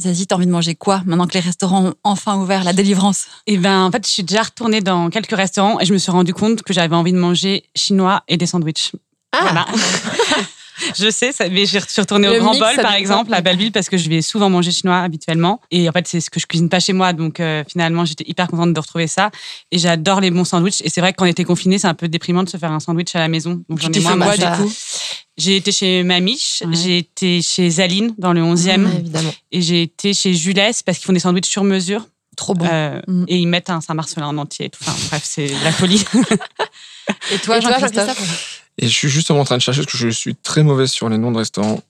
Zazie, t'as envie de manger quoi maintenant que les restaurants ont enfin ouvert la délivrance? Eh ben, en fait, je suis déjà retournée dans quelques restaurants et je me suis rendu compte que j'avais envie de manger chinois et des sandwichs. Ah. Voilà. je sais, ça, mais je suis retournée Le au Grand mix, Bol, par exemple, à Belleville, parce que je vais souvent manger chinois habituellement. Et en fait, c'est ce que je cuisine pas chez moi. Donc, euh, finalement, j'étais hyper contente de retrouver ça. Et j'adore les bons sandwichs. Et c'est vrai que quand on était confiné, c'est un peu déprimant de se faire un sandwich à la maison. Donc, j'en ai moins mangé. du coup? J'ai été chez Mamiche, Ouais. j'ai été chez Zaline dans le 11e. Ouais, évidemment. Et j'ai été chez Jules parce qu'ils font des sandwichs sur mesure. Trop bon. Euh, Mm. Et ils mettent un Saint-Marcelin en entier. Enfin, bref, c'est la folie. Et toi, Jean-Christophe? Et je suis justement en train de chercher parce que je suis très mauvais sur les noms de restaurants.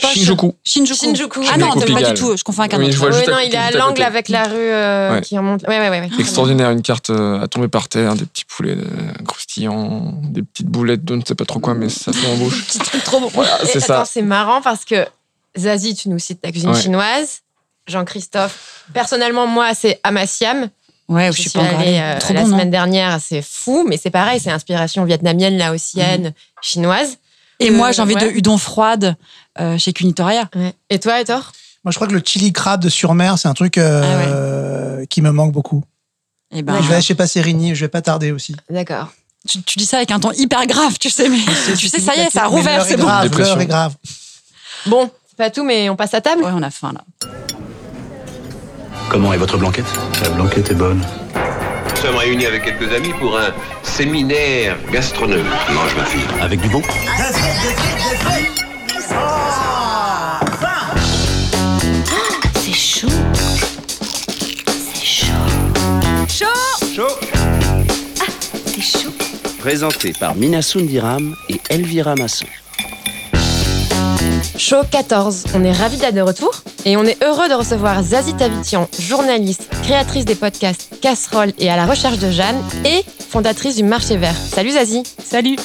Shinjuku. Shinjuku. Shinjuku. Ah non, Shinjuku pas du tout. Je confonds avec un Oui, autre. Oui, à non, il est à l'angle avec la rue euh, Ouais. qui remonte. Ouais, ouais, ouais. ouais. Extraordinaire, une carte euh, à tomber par terre, des petits poulets euh, croustillants, des petites boulettes de ne sais pas trop quoi, mais ça fait en bouche. Petit truc trop bon. Voilà, c'est attends, ça. c'est marrant parce que Zazie, tu nous cites ta cuisine Ouais. chinoise. Jean-Christophe, personnellement, moi, c'est Amassiam. Ouais, Je je suis pas encore allée allée. euh, Trop la bon, non semaine dernière, c'est fou, mais c'est pareil, c'est inspiration vietnamienne, laotienne, chinoise. Et moi, j'ai envie ouais. de udon froide euh, chez Kunitoria. Ouais. Et toi, Ettore Moi, je crois que le chili crabe de sur-mer, c'est un truc euh, qui me manque beaucoup. Et ben, je vais aller chez Passerini, je vais pas tarder aussi. D'accord. tu, tu dis ça avec un ton hyper grave, tu sais, mais tu sais, ça y est, ça a rouvert, c'est est bon. l'heure est grave. Bon, c'est pas tout, mais on passe à table Ouais, on a faim là. Comment est votre blanquette? La blanquette est bonne. Nous sommes réunis avec quelques amis pour un séminaire gastronomique. Mange ma fille. Avec du bon C'est chaud. C'est chaud. C'est chaud. Présenté par Mina Sundiram et Elvira Masson. Show 14. On est ravis d'être de retour et on est heureux de recevoir Zazie Tavitian, journaliste, créatrice des podcasts Casserole et à la recherche de Jeanne et fondatrice du Marché Vert. Salut Zazie. Salut.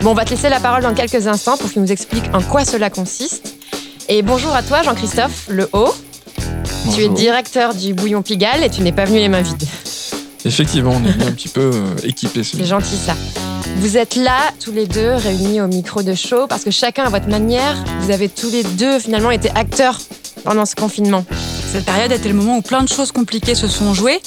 Bon, on va te laisser la parole dans quelques instants pour que tu nous expliques en quoi cela consiste. Et bonjour à toi Jean-Christophe Le Haut. Tu es directeur du Bouillon Pigalle et tu n'es pas venu les mains vides. Effectivement, on est venu un petit peu euh, équipé. C'est gentil ça. Vous êtes là, tous les deux, réunis au micro de show, parce que chacun à votre manière, vous avez tous les deux finalement été acteurs pendant ce confinement. Cette période était le moment où plein de choses compliquées se sont jouées,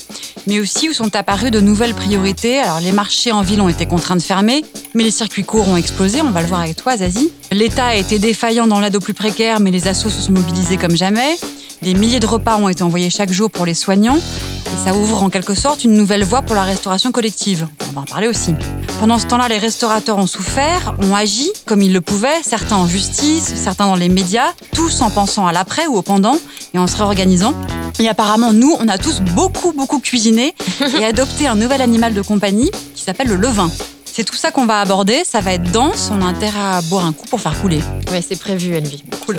mais aussi où sont apparues de nouvelles priorités. Alors les marchés en ville ont été contraints de fermer, mais les circuits courts ont explosé, on va le voir avec toi Zazie. L'État a été défaillant dans l'aide aux plus précaires, mais les assos se sont mobilisés comme jamais. Des milliers de repas ont été envoyés chaque jour pour les soignants. Et ça ouvre en quelque sorte une nouvelle voie pour la restauration collective. On va en parler aussi. Pendant ce temps-là, les restaurateurs ont souffert, ont agi comme ils le pouvaient, certains en justice, certains dans les médias, tous en pensant à l'après ou au pendant et en se réorganisant. Et apparemment, nous, on a tous beaucoup, beaucoup cuisiné et adopté un nouvel animal de compagnie qui s'appelle le levain. C'est tout ça qu'on va aborder, ça va être dense, on a intérêt à boire un coup pour faire couler. Ouais, c'est prévu, Elvie. Cool.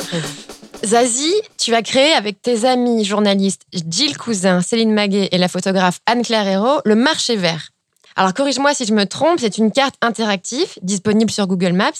Zazie, tu as créé avec tes amis journalistes Gilles Cousin, Céline Maguet et la photographe Anne-Claire Hérault le marché vert. Alors corrige-moi si je me trompe, c'est une carte interactive disponible sur Google Maps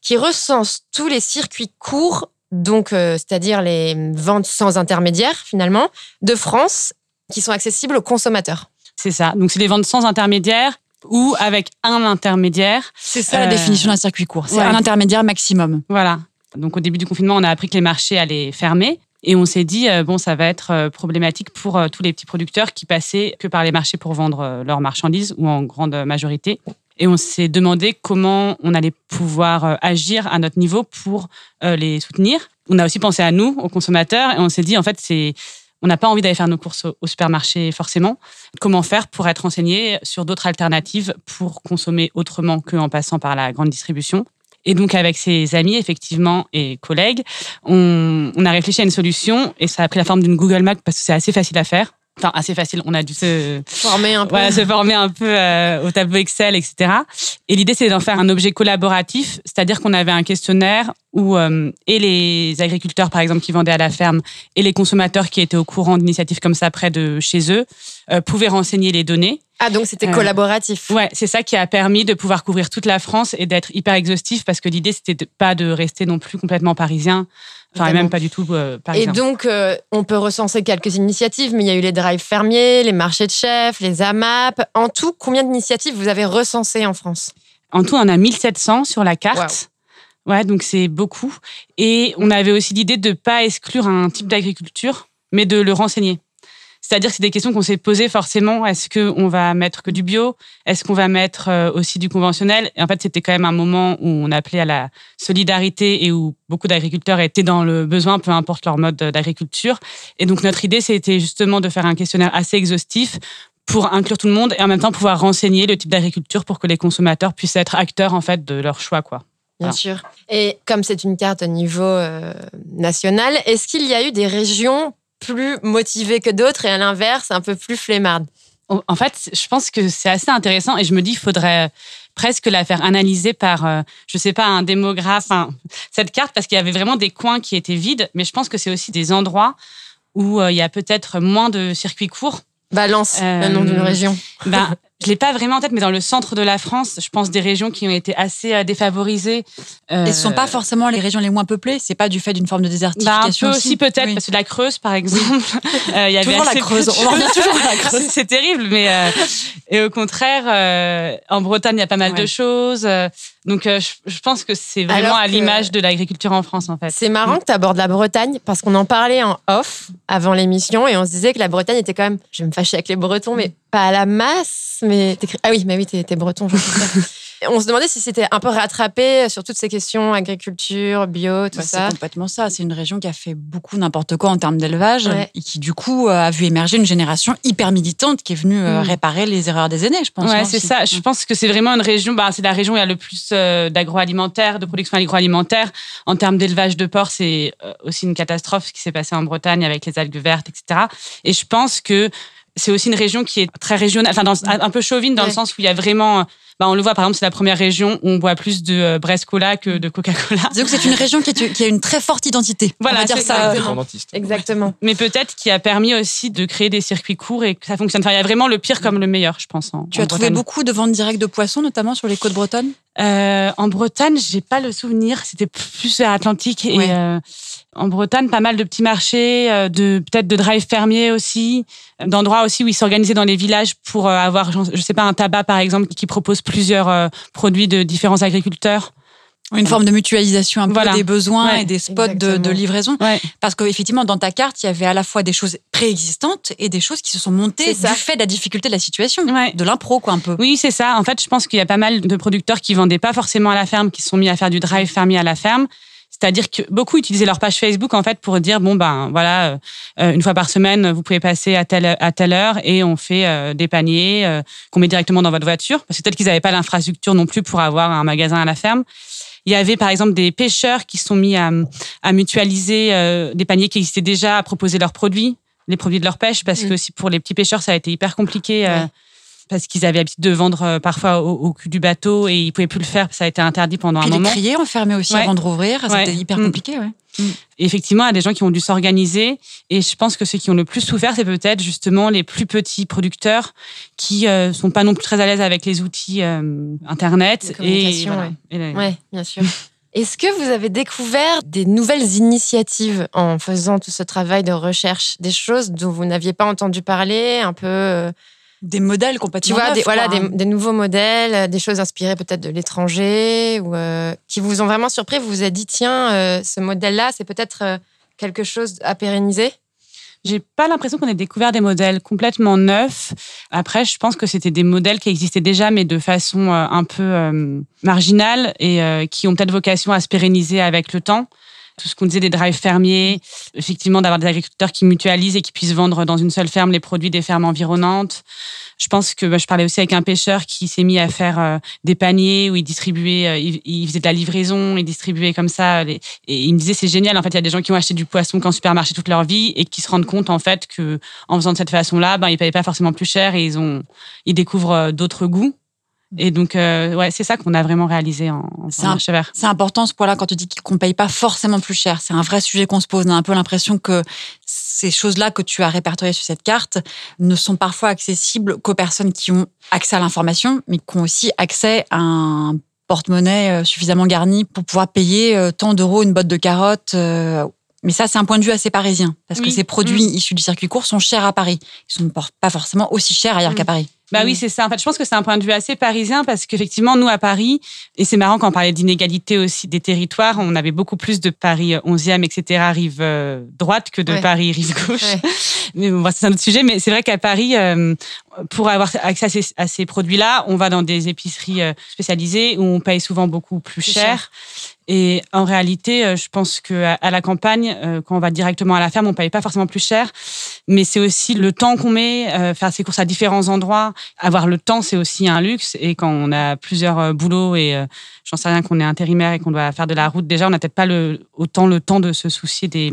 qui recense tous les circuits courts, donc euh, c'est-à-dire les ventes sans intermédiaire finalement, de France qui sont accessibles aux consommateurs. C'est ça. Donc, c'est des ventes sans intermédiaire ou avec un intermédiaire. C'est ça la Euh, définition d'un circuit court. C'est ouais. un intermédiaire maximum. Voilà. Donc, au début du confinement, on a appris que les marchés allaient fermer. Et on s'est dit, euh, bon, ça va être euh, problématique pour euh, tous les petits producteurs qui passaient que par les marchés pour vendre leurs marchandises, ou en grande majorité. Et on s'est demandé comment on allait pouvoir agir à notre niveau pour les soutenir. On a aussi pensé à nous, aux consommateurs, et on s'est dit, en fait, c'est, on n'a pas envie d'aller faire nos courses au, supermarché forcément. Comment faire pour être renseigné sur d'autres alternatives pour consommer autrement qu'en passant par la grande distribution? Et donc, avec ses amis, effectivement, et collègues, on, on a réfléchi à une solution et ça a pris la forme d'une Google Map parce que c'est assez facile à faire. Enfin, assez facile. On a dû se, Former un peu. voilà, se former un peu euh, au tableau Excel, etc. Et l'idée, c'est d'en faire un objet collaboratif, c'est-à-dire qu'on avait un questionnaire où euh, et les agriculteurs, par exemple, qui vendaient à la ferme, et les consommateurs qui étaient au courant d'initiatives comme ça près de chez eux, pouvaient renseigner les données. Ah donc c'était Euh, collaboratif. Ouais, c'est ça qui a permis de pouvoir couvrir toute la France et d'être hyper exhaustif parce que l'idée, c'était de- pas de rester non plus complètement parisien. Enfin, et même pas du tout euh, Et parisien. donc, euh, on peut recenser quelques initiatives, mais il y a eu les drives fermiers, les marchés de chefs, les AMAP. En tout, combien d'initiatives vous avez recensées en France? En tout, on a 1700 sur la carte. Ouais, donc c'est beaucoup. Et on avait aussi l'idée de ne pas exclure un type d'agriculture. mais de le renseigner. C'est-à-dire que c'est des questions qu'on s'est posées forcément. Est-ce qu'on va mettre que du bio? Est-ce qu'on va mettre euh, aussi du conventionnel? Et en fait, c'était quand même un moment où on appelait à la solidarité et où beaucoup d'agriculteurs étaient dans le besoin, peu importe leur mode d'agriculture. Et donc, notre idée, c'était justement de faire un questionnaire assez exhaustif pour inclure tout le monde et en même temps pouvoir renseigner le type d'agriculture pour que les consommateurs puissent être acteurs en fait de leur choix quoi. Bien sûr. Et comme c'est une carte au niveau euh, national, est-ce qu'il y a eu des régions plus motivées que d'autres et à l'inverse un peu plus flemmardes En fait, je pense que c'est assez intéressant et je me dis qu'il faudrait presque la faire analyser par, euh, je sais pas, un démographe, cette carte, parce qu'il y avait vraiment des coins qui étaient vides, mais je pense que c'est aussi des endroits où euh, il y a peut-être moins de circuits courts. Balance, le nom d'une région. Ben, je l'ai pas vraiment en tête, mais dans le centre de la France, je pense des régions qui ont été assez euh, défavorisées. Euh... Et ce sont pas forcément les régions les moins peuplées. C'est pas du fait d'une forme de désertification. Bah, un peu aussi, peut-être parce que la Creuse, par exemple, euh, il y avait toujours la Creuse. On en revient toujours à la Creuse. C'est terrible, mais euh, et au contraire, en Bretagne, il y a pas mal ouais. de choses. Donc, je, je, pense que c'est vraiment à l'image de l'agriculture en France, en fait. C'est marrant que tu abordes la Bretagne parce qu'on en parlait en off avant l'émission et on se disait que la Bretagne était quand même. Je vais me fâcher avec les Bretons, mais pas à la masse, mais ah oui, mais oui, t'es breton. Je on se demandait si c'était un peu rattrapé sur toutes ces questions agriculture, bio, tout ouais, ça. C'est complètement ça. C'est une région qui a fait beaucoup n'importe quoi en termes d'élevage ouais. et qui du coup a vu émerger une génération hyper militante qui est venue mmh. réparer les erreurs des aînés, je pense. Ouais, c'est ça. Je pense que c'est vraiment une région. Bah, c'est la région où il y a le plus euh, d'agroalimentaire, de production agroalimentaire. En termes d'élevage de porc, c'est euh, aussi une catastrophe ce qui s'est passé en Bretagne avec les algues vertes, etc. Et je pense que c'est aussi une région qui est très régionale, enfin dans, un peu chauvine dans ouais. le sens où il y a vraiment, bah on le voit par exemple, c'est la première région où on boit plus de euh, Brest Cola que de Coca-Cola. Donc c'est une région qui, est, qui, a une très forte identité. Voilà, on va dire ça. Exactement. Exactement. Mais peut-être qui a permis aussi de créer des circuits courts et que ça fonctionne. Enfin, il y a vraiment le pire comme le meilleur, je pense. En, tu en as trouvé beaucoup de ventes directes de poissons, notamment sur les côtes bretonnes? Euh, en Bretagne, j'ai pas le souvenir. C'était plus vers Atlantique et. Ouais. Euh, en Bretagne, pas mal de petits marchés, de peut-être de drive fermiers aussi, d'endroits aussi où ils s'organisaient dans les villages pour avoir, je sais pas, un tabac par exemple qui propose plusieurs euh, produits de différents agriculteurs. Une forme de mutualisation un peu Voilà. des besoins Ouais. et des spots de, livraison. Ouais. Parce qu'effectivement, dans ta carte, il y avait à la fois des choses préexistantes et des choses qui se sont montées du fait de la difficulté de la situation, Ouais. de l'impro, quoi, un peu. Oui, c'est ça. En fait, je pense qu'il y a pas mal de producteurs qui vendaient pas forcément à la ferme, qui se sont mis à faire du drive fermier à la ferme. C'est-à-dire que beaucoup utilisaient leur page Facebook en fait pour dire bon ben voilà euh, une fois par semaine vous pouvez passer à telle à telle heure et on fait euh, des paniers euh, qu'on met directement dans votre voiture parce que peut-être qu'ils n'avaient pas l'infrastructure non plus pour avoir un magasin à la ferme. Il y avait par exemple des pêcheurs qui se sont mis à, à mutualiser euh, des paniers qui existaient déjà, à proposer leurs produits, les produits de leur pêche, parce Mm. que aussi pour les petits pêcheurs ça a été hyper compliqué. euh, Ouais. Parce qu'ils avaient l'habitude de vendre euh, parfois au, au cul du bateau et ils pouvaient plus le faire, ça a été interdit pendant Puis un les moment. criers enfermés aussi Ouais. avant de rouvrir, Ouais. c'était hyper Mm. compliqué, ouais. Et effectivement, il y a des gens qui ont dû s'organiser. Et je pense que ceux qui ont le plus souffert, c'est peut-être justement les plus petits producteurs qui euh, sont pas non plus très à l'aise avec les outils euh, Internet. Et, voilà. ouais. Et Ouais, bien sûr. Est-ce que vous avez découvert des nouvelles initiatives en faisant tout ce travail de recherche, des choses dont vous n'aviez pas entendu parler, un peu, euh, Des modèles tu complètement vois, neufs, des, voilà, des, hein. des nouveaux modèles, euh, des choses inspirées peut-être de l'étranger ou euh, qui vous ont vraiment surpris. Vous vous êtes dit tiens, euh, ce modèle-là, c'est peut-être euh, quelque chose à pérenniser? J'ai pas l'impression qu'on ait découvert des modèles complètement neufs. Après, je pense que c'était des modèles qui existaient déjà, mais de façon un peu euh, marginale et euh, qui ont peut-être vocation à se pérenniser avec le temps. Tout ce qu'on disait des drives fermiers, effectivement d'avoir des agriculteurs qui mutualisent et qui puissent vendre dans une seule ferme les produits des fermes environnantes. Je pense que bah, je parlais aussi avec un pêcheur qui s'est mis à faire euh, des paniers où il distribuait, euh, il, faisait de la livraison, il distribuait comme ça. les- et il me disait c'est génial. En fait, il y a des gens qui ont acheté du poisson qu'en supermarché toute leur vie et qui se rendent compte en fait que en faisant de cette façon-là, ben ils payaient pas forcément plus cher et ils ont, ils découvrent euh, d'autres goûts. Et donc euh, ouais, c'est ça qu'on a vraiment réalisé en, en C'est. C'est important ce point-là quand tu dis qu'on paye pas forcément plus cher. C'est un vrai sujet qu'on se pose. On a un peu l'impression que ces choses-là que tu as répertoriées sur cette carte ne sont parfois accessibles qu'aux personnes qui ont accès à l'information, mais qui ont aussi accès à un porte-monnaie euh, suffisamment garni pour pouvoir payer euh, tant d'euros une botte de carottes. euh, Mais ça, c'est un point de vue assez parisien, parce que ces produits issus du circuit court sont chers à Paris. Ils sont por- pas forcément aussi chers ailleurs Mm. qu'à Paris. Bah oui, c'est ça. En fait, je pense que c'est un point de vue assez parisien parce qu'effectivement, nous à Paris, et c'est marrant quand on parlait d'inégalité aussi des territoires, on avait beaucoup plus de Paris 11e, etc., rive euh, droite que de Ouais. Paris rive gauche. Ouais. Mais bon, c'est un autre sujet. Mais c'est vrai qu'à Paris, euh, pour avoir accès à ces, produits-là, on va dans des épiceries euh, spécialisées où on paye souvent beaucoup plus Plus cher. Et en réalité, euh, je pense qu'à à la campagne, euh, quand on va directement à la ferme, on paye pas forcément plus cher. Mais c'est aussi le temps qu'on met, euh, faire ses courses à différents endroits. Avoir le temps, c'est aussi un luxe. Et quand on a plusieurs boulots et j'en sais rien, qu'on est intérimaire et qu'on doit faire de la route, déjà, on n'a peut-être pas autant le temps de se soucier des.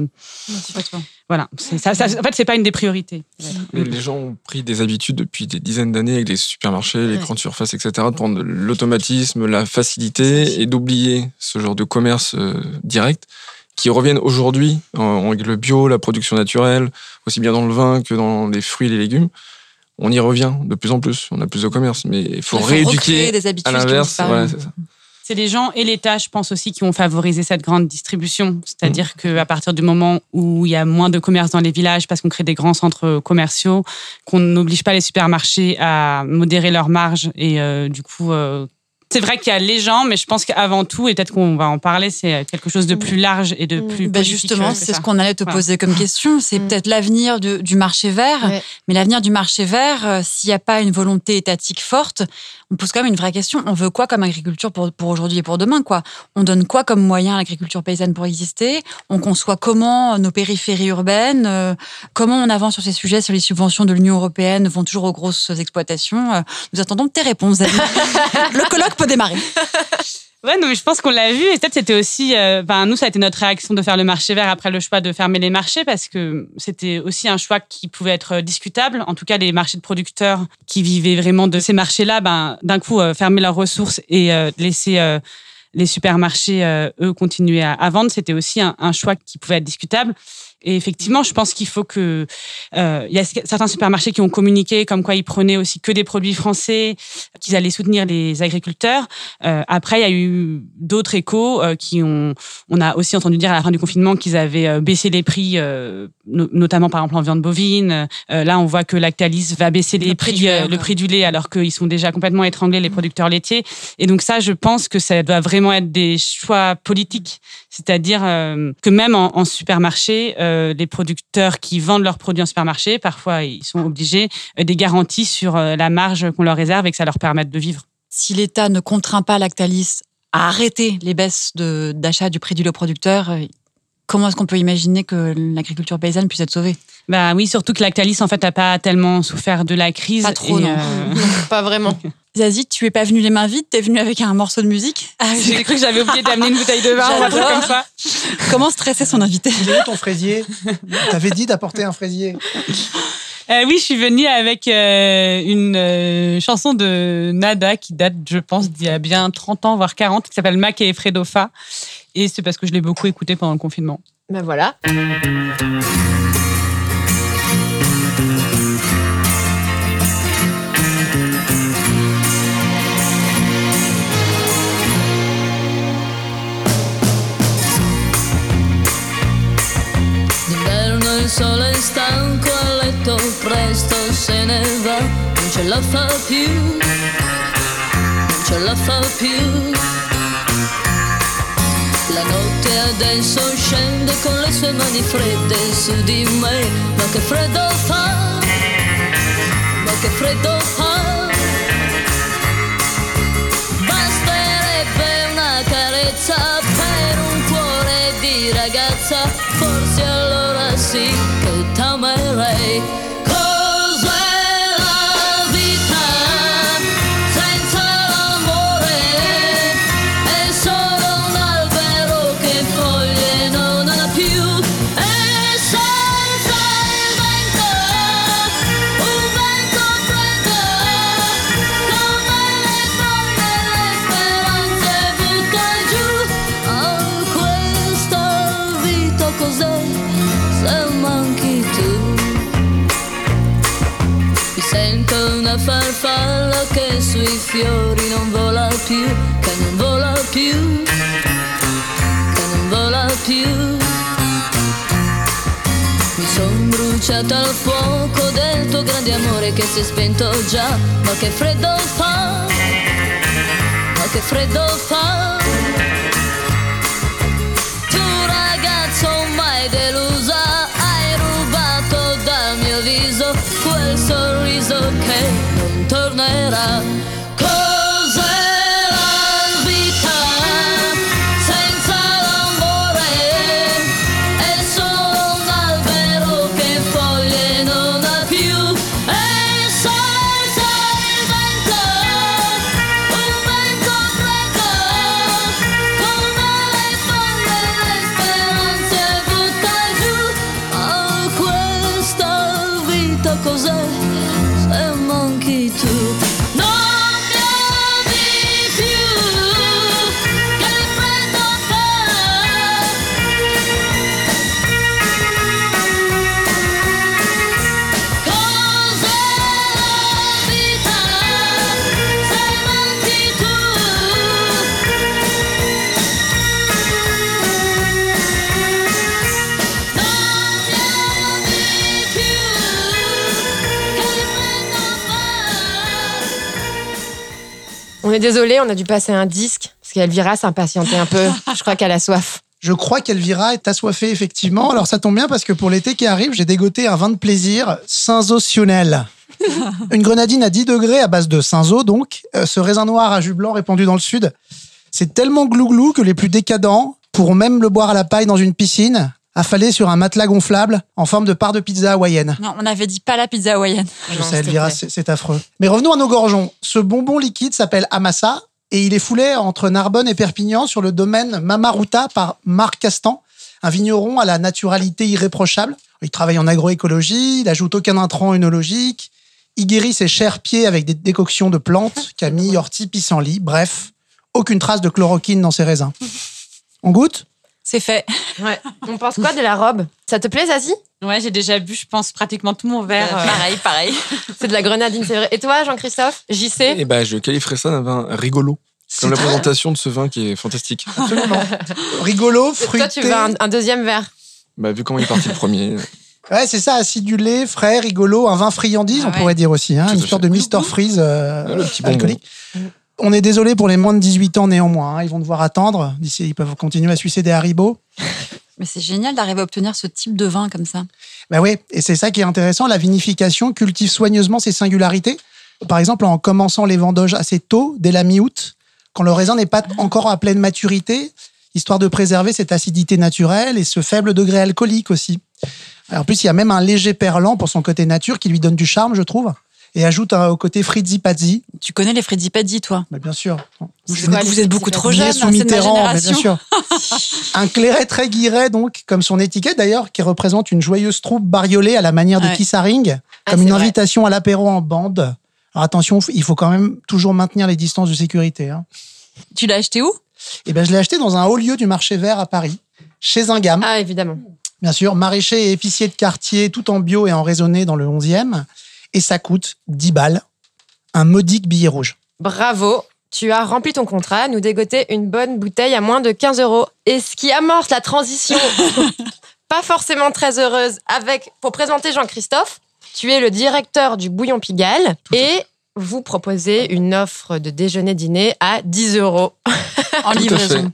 Voilà. C'est Ça, ça- en fait, c'est pas une des priorités. Mais les gens ont pris des habitudes depuis des dizaines d'années avec les supermarchés, les Ouais. grandes surfaces, etc., de prendre l'automatisme, la facilité et d'oublier ce genre de commerce euh, direct qui reviennent aujourd'hui en- avec le bio, la production naturelle, aussi bien dans le vin que dans les fruits et les légumes. On y revient de plus en plus. On a plus de commerce, mais il faut rééduquer des habitudes à l'inverse. Voilà, c'est les gens et l'État, je pense aussi, qui ont favorisé cette grande distribution. C'est-à-dire qu'à partir du moment où il y a moins de commerce dans les villages, parce qu'on crée des grands centres commerciaux, qu'on n'oblige pas les supermarchés à modérer leurs marges et euh, du coup. euh, c'est vrai qu'il y a les gens, mais je pense qu'avant tout, et peut-être qu'on va en parler, c'est quelque chose de plus large et de plus. Bah, justement, c'est ce qu'on allait te poser comme question. C'est Mm. peut-être l'avenir du marché vert. Ouais. Mais l'avenir du marché vert, euh, s'il n'y a pas une volonté étatique forte, on pose quand même une vraie question. On veut quoi comme agriculture pour, pour aujourd'hui et pour demain quoi? On donne quoi comme moyen à l'agriculture paysanne pour exister? On conçoit comment nos périphéries urbaines euh, Comment on avance sur ces sujets Sur les subventions de l'Union européenne vont toujours aux grosses exploitations? Euh, Nous attendons tes réponses. Le colloque peut démarrer. Ouais, non, mais je pense qu'on l'a vu. Et peut-être c'était aussi, euh, ben, nous, ça a été notre réaction de faire le marché vert après le choix de fermer les marchés parce que c'était aussi un choix qui pouvait être discutable. En tout cas, les marchés de producteurs qui vivaient vraiment de ces marchés-là, ben, d'un coup, euh, fermer leurs ressources et euh, laisser les supermarchés, eux, continuer à, vendre, c'était aussi un choix qui pouvait être discutable. Et effectivement, je pense qu'il faut que euh, il y a certains supermarchés qui ont communiqué comme quoi ils prenaient aussi que des produits français, qu'ils allaient soutenir les agriculteurs. Euh, après, il y a eu d'autres échos euh, qui ont. On a aussi entendu dire à la fin du confinement qu'ils avaient baissé les prix, no- notamment par exemple en viande bovine. Là, on voit que Lactalis va baisser les Le prix prix, du lait le prix du lait, alors qu'ils sont déjà complètement étranglés les producteurs laitiers. Et donc ça, je pense que ça doit vraiment être des choix politiques, c'est-à-dire euh, que même en, en supermarché, euh, les producteurs qui vendent leurs produits en supermarché, parfois ils sont obligés euh, des garanties sur euh, la marge qu'on leur réserve et que ça leur permette de vivre. si l'État ne contraint pas Lactalis à arrêter les baisses d'achat du prix du lait au producteur, comment est-ce qu'on peut imaginer que l'agriculture paysanne puisse être sauvée? Bah oui, surtout que Lactalis en fait n'a pas tellement souffert de la crise. Pas trop, et, non. euh, Pas vraiment. Zazie, tu es pas venue les mains vides, t'es venue avec un morceau de musique. J'ai cru que j'avais oublié d'amener une bouteille de vin ou un truc comme ça. Comment stresser son invité Il est où ton fraisier? T'avais dit d'apporter un fraisier. Euh, oui, je suis venue avec euh, une euh, chanson de Nada qui date, je pense, d'il y a bien 30 ans, voire 40, qui s'appelle Mac et Fredofa. Et c'est parce que je l'ai beaucoup écouté pendant le confinement. Ben voilà. Il sole stanco a letto, presto se ne va, non ce la fa più, non ce la fa più. La notte adesso scende con le sue mani fredde su di me, ma che freddo fa, ma che freddo fa. Una farfalla che sui fiori non vola più, che non vola più, che non vola più. Mi sono bruciata al fuoco del tuo grande amore che si è spento già. Ma che freddo fa, ma che freddo fa. Sorriso che non tornerà. Est désolé, on a dû passer un disque parce qu'Elvira s'impatientait un peu. Je crois qu'elle a soif. Je crois qu'Elvira est assoiffée, effectivement. Alors, ça tombe bien parce que pour l'été qui arrive, j'ai dégoté un vin de plaisir, Cinzocionnel. Une grenadine à 10 degrés à base de cinzo, donc. Euh, ce raisin noir à jus blanc répandu dans le sud. C'est tellement glouglou que les plus décadents, pour même le boire à la paille dans une piscine, affalés sur un matelas gonflable en forme de part de pizza hawaïenne. Non, on avait dit pas la pizza hawaïenne. Je Non, sais, Elvira, c'est affreux. Mais revenons à nos gorgeons. Ce bonbon liquide s'appelle Amassa et il est foulé entre Narbonne et Perpignan sur le domaine Mamaruta par Marc Castan, un vigneron à la naturalité irréprochable. Il travaille en agroécologie, il n'ajoute aucun intrant œnologique, il guérit ses chers pieds avec des décoctions de plantes, camille, ortie, pissenlit, bref, aucune trace de chloroquine dans ses raisins. On goûte? C'est fait. Ouais. On pense quoi de la robe? Ça te plaît, Zazie? Ouais, j'ai déjà bu, je pense, pratiquement tout mon verre. Euh, Pareil, pareil. C'est de la grenadine, c'est vrai. Et toi, Jean-Christophe? JC Et ben, je qualifierais ça d'un vin rigolo. Comme la présentation de ce vin qui est fantastique. Absolument. Rigolo, fruité. Toi, tu veux un, un deuxième verre? Bah, vu comment il est parti le premier. Ouais, c'est ça, acidulé, frais, rigolo, un vin friandise, Ah on pourrait dire aussi, hein, une sorte de Mister Freeze euh, Ah, le petit bonbon. On est désolé pour les moins de 18 ans néanmoins, hein, ils vont devoir attendre. D'ici, ils peuvent continuer à sucer des haribots. Mais c'est génial d'arriver à obtenir ce type de vin comme ça. Bah oui, et c'est ça qui est intéressant, la vinification cultive soigneusement ses singularités. Par exemple, en commençant les vendanges assez tôt, dès la mi-août, quand le raisin n'est pas encore à pleine maturité, histoire de préserver cette acidité naturelle et ce faible degré alcoolique aussi. Alors, en plus, il y a même un léger perlant pour son côté nature qui lui donne du charme, je trouve, et ajoute un- au côté frizzy pazzi. Tu connais les Freddy Paddy, toi? Bah, bien sûr. Vous, êtes beaucoup trop jeune, hein, sous ma Mitterrand, mais bien génération. sûr. un clairet très guiret, donc, comme son étiquette d'ailleurs, qui représente une joyeuse troupe bariolée à la manière de. Kissaring, Ah, comme une vrai. invitation à l'apéro en bande. Alors attention, il faut quand même toujours maintenir les distances de sécurité. Hein. Tu l'as acheté où? Et ben, je l'ai acheté dans un haut lieu du marché vert à Paris, chez un gamme, Ah, évidemment. bien sûr, maraîcher et épicier de quartier, tout en bio et en raisonné dans le 11e. Et ça coûte 10 balles, un modique billet rouge. Bravo. Tu as rempli ton contrat, nous dégoter une bonne bouteille à moins de 15 euros. Et ce qui amorce la transition, pas forcément très heureuse, avec, pour présenter Jean-Christophe, tu es le directeur du Bouillon Pigalle et vous proposez une offre de déjeuner-dîner à 10 euros. En livraison.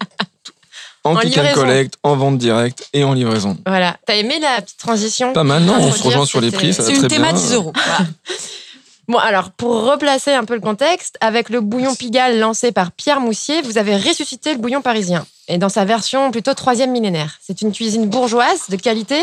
En, En click and collect, en vente directe et en livraison. Voilà. T'as aimé la petite transition Pas mal, non On se rejoint sur les prix, ça va C'est une très théma bien. 10 euros. Voilà. Bon, alors, pour replacer un peu le contexte, avec le bouillon Pigalle lancé par Pierre Moussier, vous avez ressuscité le bouillon parisien. Et dans sa version plutôt troisième millénaire. C'est une cuisine bourgeoise de qualité,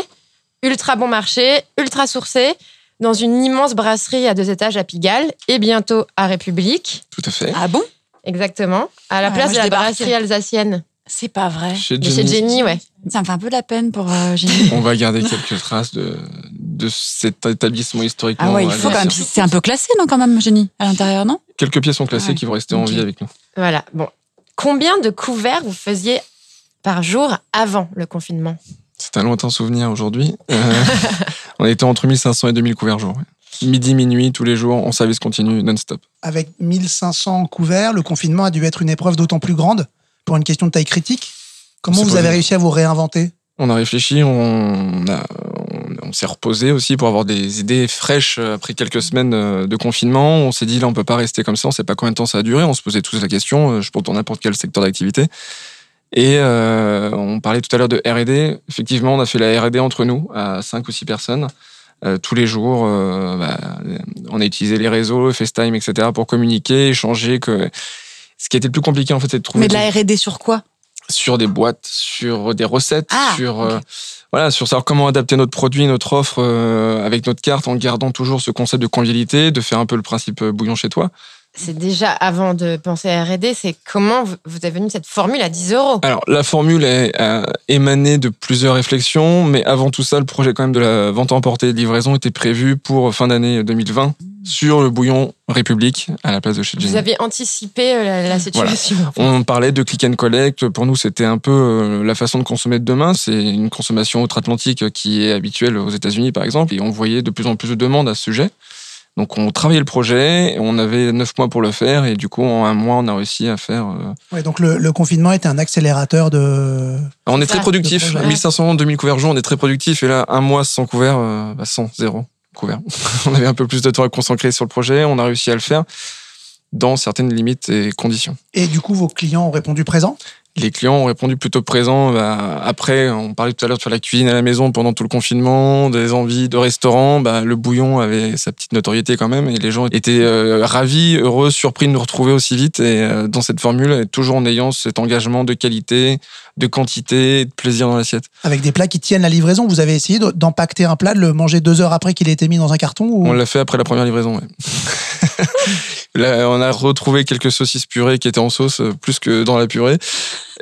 ultra bon marché, ultra sourcée, dans une immense brasserie à deux étages à Pigalle et bientôt à République. Tout à fait. Ah bon? Exactement. À la place de la brasserie alsacienne. C'est pas vrai. Chez De chez Jenny, Jenny, ouais. Ça me fait un peu de la peine pour euh, Jenny. on va garder quelques traces de, de cet établissement historiquement. Ah ouais, il faut quand même. C'est un peu classé, non, quand même, Jenny, à l'intérieur, non? Quelques pièces sont classées Ouais. qui vont rester en vie avec nous. Voilà. Bon. Combien de couverts vous faisiez par jour avant le confinement? C'est un lointain souvenir aujourd'hui. Euh, on était entre 1500 et 2000 couverts jour. ouais. Midi, minuit, tous les jours, en service continu, non-stop. Avec 1500 couverts, le confinement a dû être une épreuve d'autant plus grande pour une question de taille critique. Comment vous avez réussi à vous réinventer? On a réfléchi, on a, on, on s'est reposé aussi pour avoir des idées fraîches après quelques semaines euh, de confinement. On s'est dit là, on peut pas rester comme ça. On sait pas combien de temps ça a duré. On se posait tous la question. euh, Je pense dans n'importe quel secteur d'activité. Et euh, on parlait tout à l'heure de R&D. Effectivement, on a fait la R&D entre nous à cinq ou six personnes. Euh, tous les jours, euh, bah, on a utilisé les réseaux, FaceTime, etc. pour communiquer, échanger. Que... Ce qui était le plus compliqué, en fait, c'est de trouver Mais de la R&D sur quoi? Sur des boîtes, sur des recettes, Ah, sur euh, voilà, sur savoir comment adapter notre produit, notre offre euh, avec notre carte en gardant toujours ce concept de convivialité, de faire un peu le principe euh, bouillon chez toi. C'est déjà avant de penser à R&D, c'est comment vous avez venu cette formule à 10 euros? Alors la formule est euh, émanée de plusieurs réflexions, mais avant tout ça, le projet quand même de la vente à emporter et de livraison était prévu pour fin d'année 2020 sur le bouillon République à la place de chez Vous Jenny. avez anticipé euh, la, la situation. On parlait de click and collect. Pour nous, c'était un peu euh, la façon de consommer de demain. C'est une consommation outre-Atlantique qui est habituelle aux États-Unis, par exemple. Et on voyait de plus en plus de demandes à ce sujet. Donc, on travaillait le projet. On avait neuf mois pour le faire. Et du coup, en un mois, on a réussi à faire. euh, Ouais, donc le, le confinement était un accélérateur de. On est ça, très le productif. projet. 1500, 2000 couverts jour, on est très productif. Et là, un mois sans couvert, euh, bah, sans, zéro couvert. on avait un peu plus de temps à concentrer sur le projet. On a réussi à le faire dans certaines limites et conditions. Et du coup, vos clients ont répondu présent? Les clients ont répondu plutôt présents. Bah, après, on parlait tout à l'heure de faire la cuisine à la maison pendant tout le confinement, des envies de restaurant. Bah, le bouillon avait sa petite notoriété quand même et les gens étaient euh, ravis, heureux, surpris de nous retrouver aussi vite. Et euh, dans cette formule, et toujours en ayant cet engagement de qualité, de quantité, de plaisir dans l'assiette. avec des plats qui tiennent la livraison. Vous avez essayé de- d'empacter un plat, de le manger deux heures après qu'il ait été mis dans un carton ou... On l'a fait après la première livraison. Là, on a retrouvé quelques saucisses purées qui étaient en sauce euh, plus que dans la purée.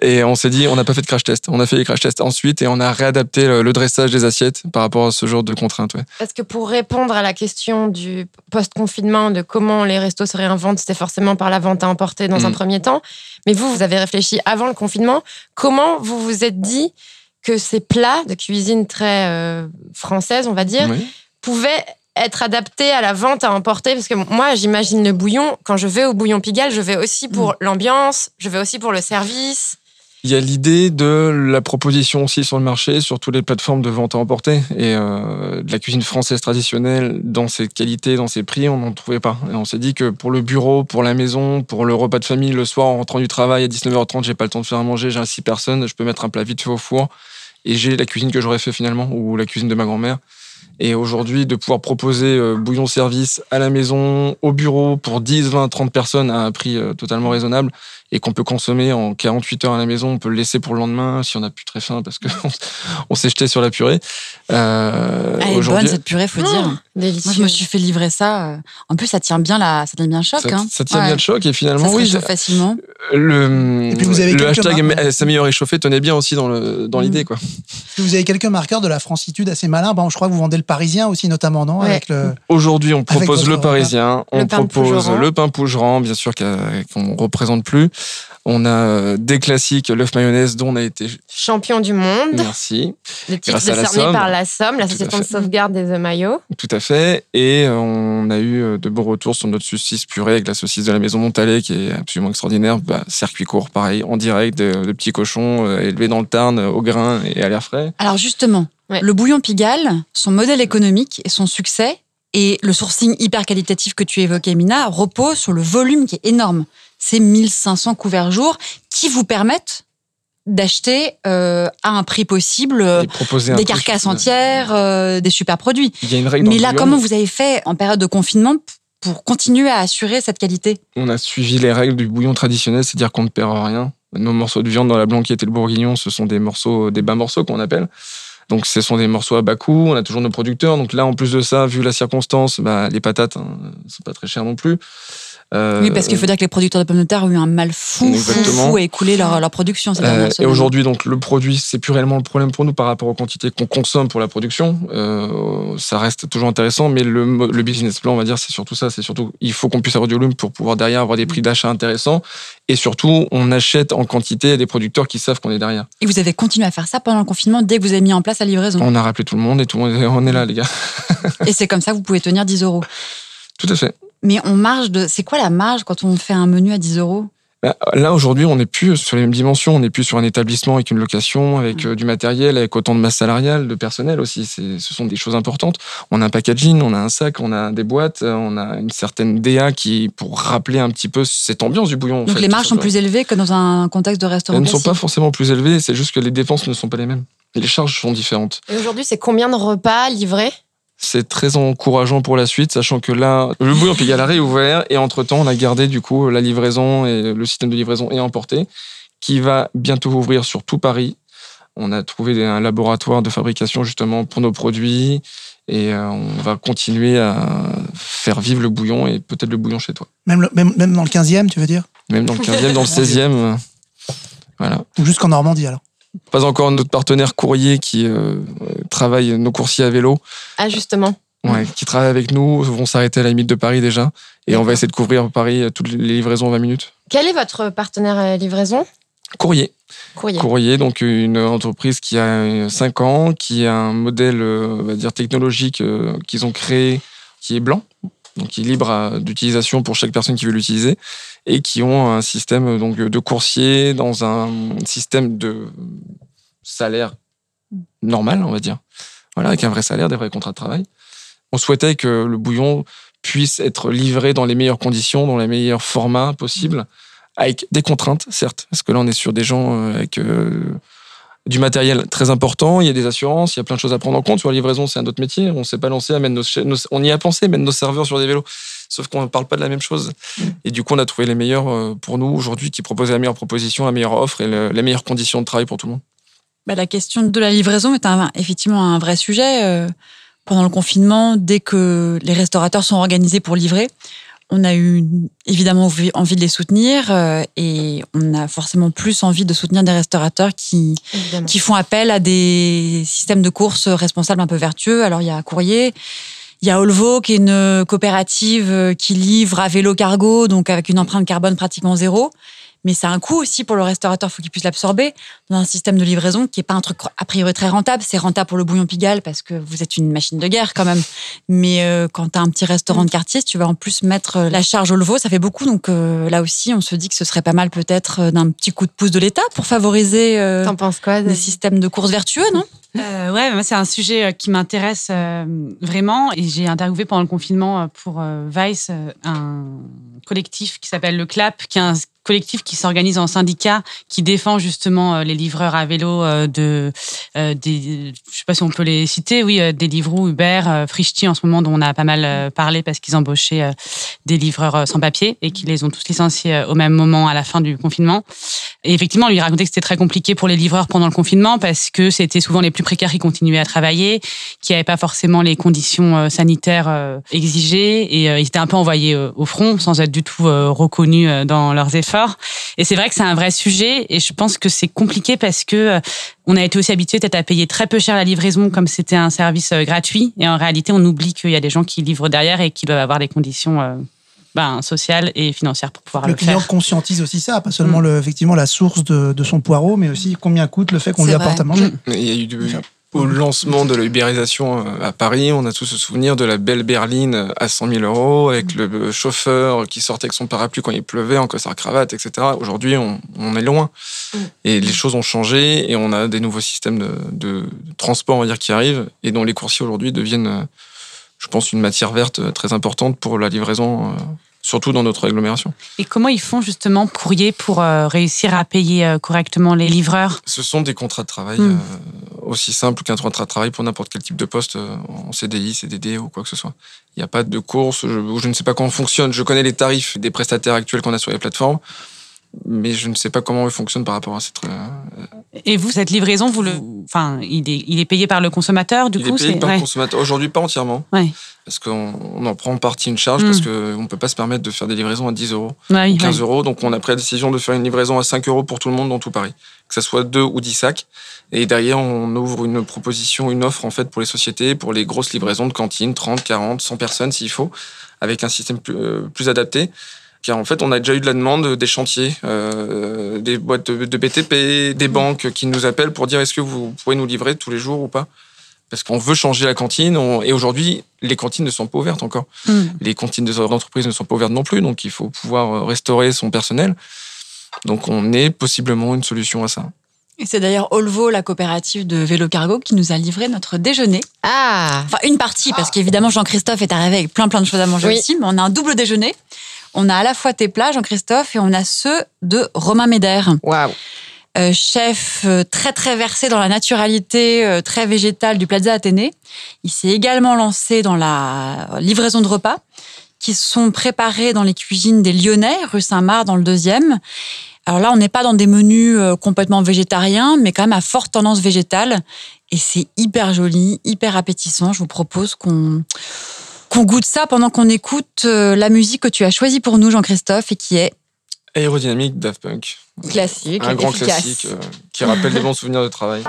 Et on s'est dit, on n'a pas fait de crash test. On a fait les crash tests ensuite et on a réadapté le, le dressage des assiettes par rapport à ce genre de contraintes. ouais. Parce que pour répondre à la question du post-confinement, de comment les restos se réinventent, c'était forcément par la vente à emporter dans un Mm. premier temps. Mais vous, vous avez réfléchi avant le confinement. Comment vous vous êtes dit que ces plats de cuisine très euh, française, on va dire, Oui. pouvaient être adaptés à la vente à emporter? Parce que moi, j'imagine le bouillon, quand je vais au bouillon Pigalle, je vais aussi pour l'ambiance, je vais aussi pour le service. Il y a l'idée de la proposition aussi sur le marché, sur toutes les plateformes de vente à emporter. Et euh, de la cuisine française traditionnelle, dans ses qualités, dans ses prix, on n'en trouvait pas. Et on s'est dit que pour le bureau, pour la maison, pour le repas de famille, le soir en rentrant du travail à 19h30, j'ai pas le temps de faire à manger, j'ai 6 personnes, je peux mettre un plat vite fait au four. Et j'ai la cuisine que j'aurais fait finalement, ou la cuisine de ma grand-mère. Et aujourd'hui, de pouvoir proposer euh, bouillon service à la maison, au bureau, pour 10, 20, 30 personnes à un prix euh, totalement raisonnable, et qu'on peut consommer en 48 heures à la maison, on peut le laisser pour le lendemain si on n'a plus très faim parce qu'on on s'est jeté sur la purée. Euh, Elle est bonne cette purée, faut dire. Délicieux. Moi, je me suis fait livrer ça. euh, En plus, ça tient bien la, ça tient bien le choc. ça, hein. ça tient Ouais. bien le choc et Ça finalement, se oui, réchauffe facilement. le, Et puis vous avez le hashtag marques, ouais. s'améliorer et chauffer tenait bien aussi dans le dans Mm. l'idée quoi. Vous avez quelques marqueurs de la francitude assez malins. Bon, je crois que vous vendez le Parisien aussi notamment, non Ouais. Avec le... Aujourd'hui, on propose votre le parisien, on Le propose Pougeran. le pain pougeran, bien sûr qu'on représente plus. On a euh, des classiques, l'œuf mayonnaise dont on a été Champion du monde, merci, le titre Grâce à la décerné Somme. par la Somme, la Société de sauvegarde des œufs maillots. tout à fait. Et euh, on a eu euh, de bons retours sur notre saucisse purée avec la saucisse de la maison Montalet qui est absolument extraordinaire. Bah, circuit court, pareil, en direct, de, de petits cochons euh, élevés dans le Tarn, au grain et à l'air frais. Alors justement, Ouais. le bouillon Pigalle, son modèle économique et son succès et le sourcing hyper qualitatif que tu évoquais, Mina, repose sur le volume qui est énorme. C'est 1500 couverts jour qui vous permettent d'acheter euh, à un prix possible euh, un des carcasses entières, euh, des super produits. Il y a une règle dans Mais là, comment vous avez fait en période de confinement pour continuer à assurer cette qualité? On a suivi les règles du bouillon traditionnel, c'est-à-dire qu'on ne perd rien. Nos morceaux de viande dans la blanquette et le bourguignon, ce sont des morceaux, des bas morceaux qu'on appelle. Donc, ce sont des morceaux à bas coût. On a toujours nos producteurs. Donc là, en plus de ça, vu la circonstance, bah, les patates, hein, sont pas très chères non plus. Euh, Oui, parce qu'il faut dire que les producteurs de pommes de terre ont eu un mal fou, fou, à écouler leur, leur production ces Euh, et aujourd'hui, donc, le produit, c'est plus réellement le problème pour nous par rapport aux quantités qu'on consomme pour la production. Euh, ça reste toujours intéressant, mais le, business plan, on va dire, c'est surtout ça. C'est surtout, il faut qu'on puisse avoir du volume pour pouvoir derrière avoir des prix d'achat intéressants. Et surtout, on achète en quantité à des producteurs qui savent qu'on est derrière. Et vous avez continué à faire ça pendant le confinement dès que vous avez mis en place la livraison. On a rappelé tout le monde et tout le monde on est là, les gars. Et c'est comme ça que vous pouvez tenir 10 euros. Tout à fait. Mais on marge de. C'est quoi la marge quand on fait un menu à 10 euros? Bah, Là, aujourd'hui, on n'est plus sur les mêmes dimensions. On n'est plus sur un établissement avec une location, avec euh, du matériel, avec autant de masse salariale, de personnel aussi. C'est- Ce sont des choses importantes. On a un packaging, on a un sac, on a des boîtes, euh, on a une certaine DA qui, pour rappeler un petit peu cette ambiance du bouillon. en Donc fait, les marges sont plus élevées que dans un contexte de restaurant Elles ne sont pas forcément plus élevées, c'est juste que les dépenses ne sont pas les mêmes. Et les charges sont différentes. Et aujourd'hui, c'est combien de repas livrés? C'est très encourageant pour la suite, sachant que là, le bouillon Pigalle a réouvert et entre-temps, on a gardé du coup la livraison et le système de livraison et emporté qui va bientôt ouvrir sur tout Paris. On a trouvé un laboratoire de fabrication justement pour nos produits et euh, on va continuer à faire vivre le bouillon et peut-être le bouillon chez toi. Même, le- même, même dans le 15e, tu veux dire? Même dans le 15e, dans le 16e. euh, Voilà. Ou jusqu'en Normandie alors Pas encore notre partenaire courrier qui euh, travaille nos coursiers à vélo. Ah, justement. Ouais, qui travaillent avec nous vont s'arrêter à la limite de Paris déjà. Et on va essayer de couvrir Paris euh, toutes les livraisons en 20 minutes. Quel est votre partenaire euh, livraison? Courrier. Courrier. Courrier, donc une entreprise qui a 5 ans, qui a un modèle on va dire, technologique qu'ils ont créé qui est blanc, donc qui est libre à- d'utilisation pour chaque personne qui veut l'utiliser, et qui ont un système euh, donc, de coursier dans un système de salaire normal, on va dire. Voilà, avec un vrai salaire, des vrais contrats de travail. On souhaitait que le bouillon puisse être livré dans les meilleures conditions, dans les meilleurs formats possibles, avec des contraintes, certes, parce que là, on est sur des gens euh, avec euh, du matériel très important, il y a des assurances, il y a plein de choses à prendre en compte. Sur la livraison, c'est un autre métier. On s'est pas lancé à mettre nos, nos- on y a pensé, mettre nos serveurs sur des vélos. Sauf qu'on ne parle pas de la même chose. Et du coup, on a trouvé les meilleurs euh, pour nous aujourd'hui qui proposaient la meilleure proposition, la meilleure offre et le- les meilleures conditions de travail pour tout le monde. Bah, la question de la livraison est un- effectivement un vrai sujet. Euh, pendant le confinement, dès que les restaurateurs sont organisés pour livrer, on a eu évidemment envie envie de les soutenir euh, et on a forcément plus envie de soutenir des restaurateurs qui, Évidemment. qui font appel à des systèmes de courses responsables un peu vertueux. Alors, il y a Courrier, il y a Olvo, qui est une coopérative euh, qui livre à vélo cargo, donc avec une empreinte carbone pratiquement zéro. Mais c'est un coût aussi pour le restaurateur, il faut qu'il puisse l'absorber dans un système de livraison qui n'est pas un truc a priori très rentable. C'est rentable pour le bouillon Pigalle parce que vous êtes une machine de guerre quand même. Mais euh, quand tu as un petit restaurant de quartier, si tu vas en plus mettre euh, la charge Olvo, ça fait beaucoup. Donc euh, là aussi, on se dit que ce serait pas mal peut-être d'un petit coup de pouce de l'État pour favoriser euh, T'en penses quoi des systèmes de courses vertueux, non? Euh, ouais, moi c'est un sujet qui m'intéresse euh, vraiment et j'ai interviewé pendant le confinement pour euh, Vice un collectif qui s'appelle le CLAP, qui est un collectif qui s'organise en syndicat, qui défend justement euh, les livreurs à vélo euh, de euh, je sais pas si on peut les citer, oui, euh, Deliveroo, Uber, Frishti en ce moment dont on a pas mal parlé parce qu'ils embauchaient des livreurs sans papier et qui les ont tous licenciés au même moment à la fin du confinement. Et effectivement, on lui racontait que c'était très compliqué pour les livreurs pendant le confinement parce que c'était souvent les plus précaires qui continuaient à travailler, qui n'avaient pas forcément les conditions sanitaires exigées et ils étaient un peu envoyés au front sans être du tout reconnus dans leurs efforts. Et c'est vrai que c'est un vrai sujet et je pense que c'est compliqué parce que euh, on a été aussi habitué peut-être à payer très peu cher la livraison comme c'était un service euh, gratuit et en réalité on oublie qu'il y a des gens qui livrent derrière et qui doivent avoir des conditions euh, ben, sociales et financières pour pouvoir Le le, client faire. conscientise aussi ça, pas seulement le, effectivement la source de, de son poireau, mais aussi combien coûte le fait qu'on lui vrai. apporte à manger. Il y a eu du- au lancement de la ubérisation euh, à Paris, on a tous ce souvenir de la belle berline à 100 000 euros avec le chauffeur qui sortait avec son parapluie quand il pleuvait en costard cravate, etc. Aujourd'hui, on, on est loin et les choses ont changé et on a des nouveaux systèmes de, de transport, on va dire, qui arrivent et dont les coursiers aujourd'hui deviennent, euh, je pense, une matière verte très importante pour la livraison, euh, surtout dans notre agglomération. Et comment ils font justement courrier pour euh, réussir à payer euh, correctement les livreurs? Ce sont des contrats de travail Mm. euh, aussi simples qu'un contrat de travail pour n'importe quel type de poste en CDI, CDD ou quoi que ce soit. Il n'y a pas de course, je, je ne sais pas comment fonctionne. Je connais les tarifs des prestataires actuels qu'on a sur les plateformes, mais je ne sais pas comment ils fonctionnent par rapport à cette. Et vous, cette livraison, vous le, enfin, il est, il est payé par le consommateur, du il coup, est payé par le consommateur. Aujourd'hui, pas entièrement. Ouais. Parce qu'on on en prend en partie une charge, parce qu'on ne peut pas se permettre de faire des livraisons à 10 euros. Ouais, ou ouais. 15 euros. Donc, on a pris la décision de faire une livraison à 5 euros pour tout le monde dans tout Paris. Que ce soit 2 ou 10 sacs. Et derrière, on ouvre une proposition, une offre, en fait, pour les sociétés, pour les grosses livraisons de cantines, 30, 40, 100 personnes s'il faut, avec un système plus, euh, plus adapté. Car en fait, on a déjà eu de la demande des chantiers, euh, des boîtes de, de BTP, des banques qui nous appellent pour dire est-ce que vous pouvez nous livrer tous les jours ou pas? Parce qu'on veut changer la cantine. on- et aujourd'hui, les cantines ne sont pas ouvertes encore Mm. les cantines des entreprises ne sont pas ouvertes non plus, donc il faut pouvoir euh, restaurer son personnel. Donc on est possiblement une solution à ça. Et c'est d'ailleurs Olvo, la coopérative de vélo cargo, qui nous a livré notre déjeuner. Ah Enfin, une partie, parce qu'évidemment, Jean-Christophe est arrivé avec plein plein de choses à manger Oui. aussi, mais on a un double déjeuner. On a à la fois tes plats, Jean-Christophe, et on a ceux de Romain Méder. Waouh chef euh, très très versé dans la naturalité euh, très végétale du Plaza Athénée. Il s'est également lancé dans la livraison de repas qui sont préparés dans les cuisines des Lyonnais, rue Saint-Marc dans le deuxième. Alors là, on n'est pas dans des menus euh, complètement végétariens, mais quand même à forte tendance végétale. Et c'est hyper joli, hyper appétissant. Je vous propose qu'on qu'on goûte ça pendant qu'on écoute euh, la musique que tu as choisie pour nous, Jean-Christophe, et qui est Aérodynamique Daft Punk. Classique, Un grand efficace. classique euh, qui rappelle des bons souvenirs de travail.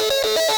you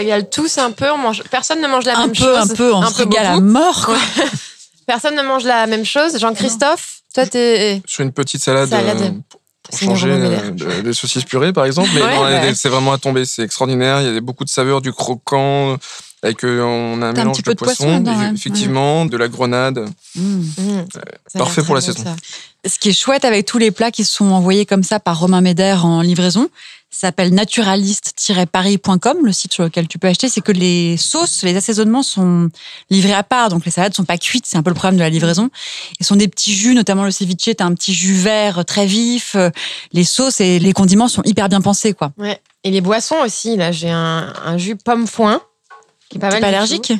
régale tous un peu. On mange... Personne ne mange la un même peu, chose. un peu, on se régale à beaucoup. mort. quoi. Ouais. Personne ne mange la même chose. Jean-Christophe, toi, t'es. Sur une petite salade, Salade. euh, pour- changer euh, de- des saucisses purées, par exemple. Mais Ouais, non, ouais. c'est vraiment à tomber. C'est extraordinaire. Il y a beaucoup de saveurs, du croquant. Avec, euh, on a un un mélange petit de peu de poisson effectivement. de la grenade. Mm. Mmh. A l'air parfait pour la saison. ça. Ce qui est chouette avec tous les plats qui sont envoyés comme ça par Romain Méder en livraison, s'appelle naturaliste-paris.com, le site sur lequel tu peux acheter. C'est que les sauces, les assaisonnements sont livrés à part. Donc les salades sont pas cuites, c'est un peu le problème de la livraison. Ils sont des petits jus, notamment le ceviche, t'as un petit jus vert très vif. Les sauces et les condiments sont hyper bien pensés, quoi. Ouais. Et les boissons aussi, là, j'ai un, un jus pomme foin. Qui est pas mal pas allergique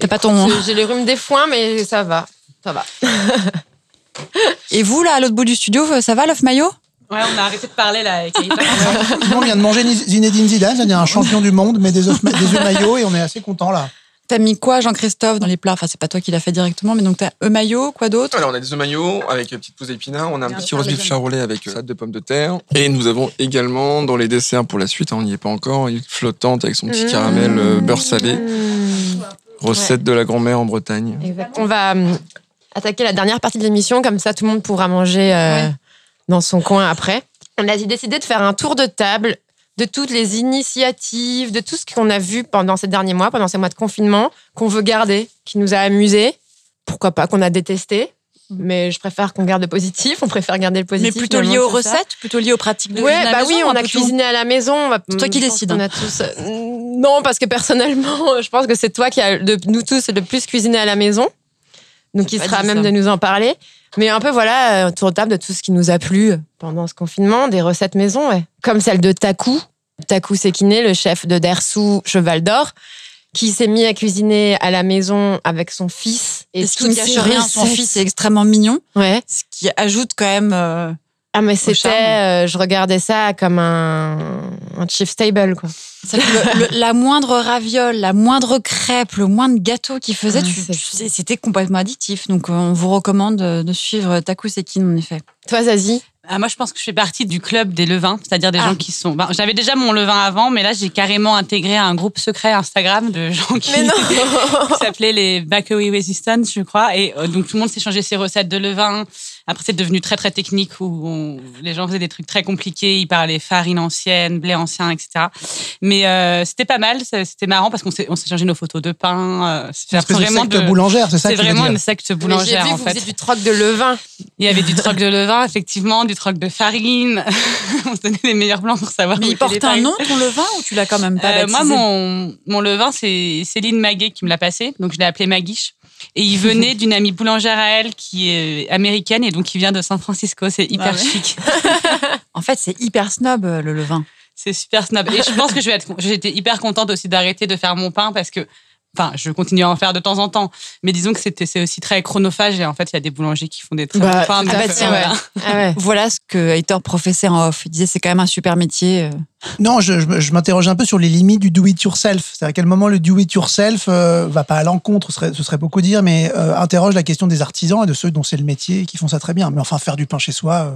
T'as pas ton. J'ai- J'ai le rhume des foins, mais ça va. Ça va. Et vous, là, à l'autre bout du studio, ça va, l'œuf maillot? Ouais, on a arrêté de parler là avec Gaëtan. Tout le monde vient de manger Zinedine Zidane, c'est-à-dire un champion du monde, mais des œufs des œufs maillots, et on est assez content là. T'as mis quoi, Jean-Christophe, dans les plats? Enfin, c'est pas toi qui l'as fait directement, mais donc t'as œuf maillot, quoi d'autre? Alors, on a des œufs maillots avec euh, petite pousse d'épinards. On a un petit roast beef charolais avec euh, salade de pommes de terre. Et nous avons également, dans les desserts pour la suite, hein, on n'y est pas encore, une flottante avec son petit caramel euh, beurre salé. Mmh. Recette de la grand-mère en Bretagne. On va hum, attaquer la dernière partie de l'émission, comme ça tout le monde pourra manger euh, Ouais. Dans son coin après. On a décidé de faire un tour de table de toutes les initiatives, de tout ce qu'on a vu pendant ces derniers mois, pendant ces mois de confinement, qu'on veut garder, qui nous a amusés, pourquoi pas qu'on a détesté. Mais je préfère qu'on garde le positif, on préfère garder le Mais positif. plutôt lié aux ça. recettes, plutôt lié aux pratiques de Ouais, cuisine à la bah maison, oui, on a tout. cuisiné à la maison. on va- C'est toi qui décides, hein. a tous. euh, Non, parce que personnellement, je pense que c'est toi qui a de nous tous le plus cuisiné à la maison. Donc, il sera à même ça. de nous en parler. Mais un peu, voilà, un tour de table de tout ce qui nous a plu pendant ce confinement, des recettes maison, ouais. Comme celle de Taku. Taku Sekine, le chef de Dersou Cheval d'Or, qui s'est mis à cuisiner à la maison avec son fils. Et ce qui cache rien, son fils est extrêmement mignon, Ouais. ce qui ajoute quand même. euh, Ah, mais c'était, euh, je regardais ça comme un, un chief stable, quoi. que le- le- la moindre raviole, la moindre crêpe, le moindre gâteau qu'il faisait, Ah, c'était complètement addictif. Donc, euh, on vous recommande de suivre Taku Sekin, en effet. Toi, Zazie? Ah, moi, je pense que je fais partie du club des levains, c'est-à-dire des Ah. gens qui sont. ben, J'avais déjà mon levain avant, mais là, j'ai carrément intégré un groupe secret Instagram de gens qui, Mais non qui s'appelait les Bakery Resistance, je crois. Et euh, donc, tout le monde s'échangeait ses recettes de levain. Après, c'est devenu très, très technique où on- les gens faisaient des trucs très compliqués. Ils parlaient farine ancienne, blé ancien, etc. Mais euh, c'était pas mal. C'était marrant parce qu'on s'est- on s'échangeait nos photos de pain. euh, C'est C'était une vraiment secte de- boulangère, c'est ça C'est vraiment une secte boulangère, vu, en vous fait. du troc de levain. Il y avait du troc de levain, effectivement, du troc de farine. on se donnait les meilleurs plans pour savoir Mais où il porte un nom, ton levain, ou tu l'as quand même pas Euh, moi, mon, mon levain, c'est Céline Maguet qui me l'a passé. Donc, je l'ai appelé Maguiche. Et il venait d'une amie boulangère à elle qui est américaine et donc qui vient de San Francisco. C'est hyper Ah ouais. chic. En fait, c'est hyper snob, euh, le levain. C'est super snob. Et je pense que je vais être, j'étais hyper contente aussi d'arrêter de faire mon pain parce que, enfin, je continue à en faire de temps en temps. Mais disons que c'était, c'est aussi très chronophage et en fait, il y a des boulangers qui font des très Bah, euh, fait, voilà. ouais. Ah ouais. Voilà ce que Hater professait en off. Il disait c'est quand même un super métier. euh. Non, je, je, je m'interroge un peu sur les limites du do-it-yourself. C'est à quel moment le do-it-yourself euh, va pas à l'encontre, ce serait, ce serait beaucoup dire, mais euh, interroge la question des artisans et de ceux dont c'est le métier et qui font ça très bien. Mais enfin, faire du pain chez soi, euh,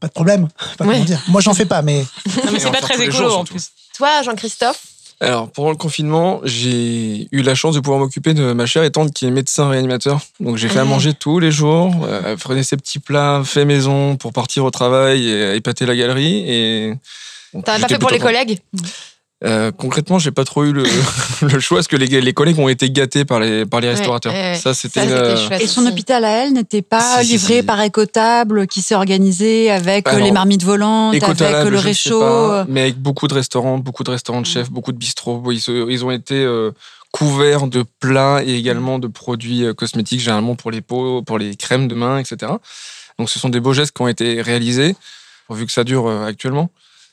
pas de problème. Pas Ouais. comment dire. Moi, j'en fais pas, mais Non, mais c'est pas très écolo jours, en plus. Toi, Jean-Christophe Alors, pendant le confinement, j'ai eu la chance de pouvoir m'occuper de ma chère et tante qui est médecin réanimateur. Donc, j'ai fait à manger tous les jours. Euh, Elle prenait ses petits plats faits maison pour partir au travail et épater la galerie. Et T'en as pas fait pour les collègues? Euh, concrètement, j'ai pas trop eu le, le choix parce que les, les collègues ont été gâtés par les, par les Ouais, restaurateurs. ouais, ouais. Ça, c'était. Euh. Et son aussi. hôpital à elle n'était pas Si, livré si. par Écotable, qui s'est organisé avec euh, Alors, les marmites volantes, avec le réchaud. pas, mais avec beaucoup de restaurants, beaucoup de restaurants de chefs, beaucoup de bistrots. Ils, ont été euh, couverts de plats et également de produits euh, cosmétiques, généralement pour les peaux, pour les crèmes de main, etc. Donc ce sont des beaux gestes qui ont été réalisés, vu que ça dure euh, actuellement.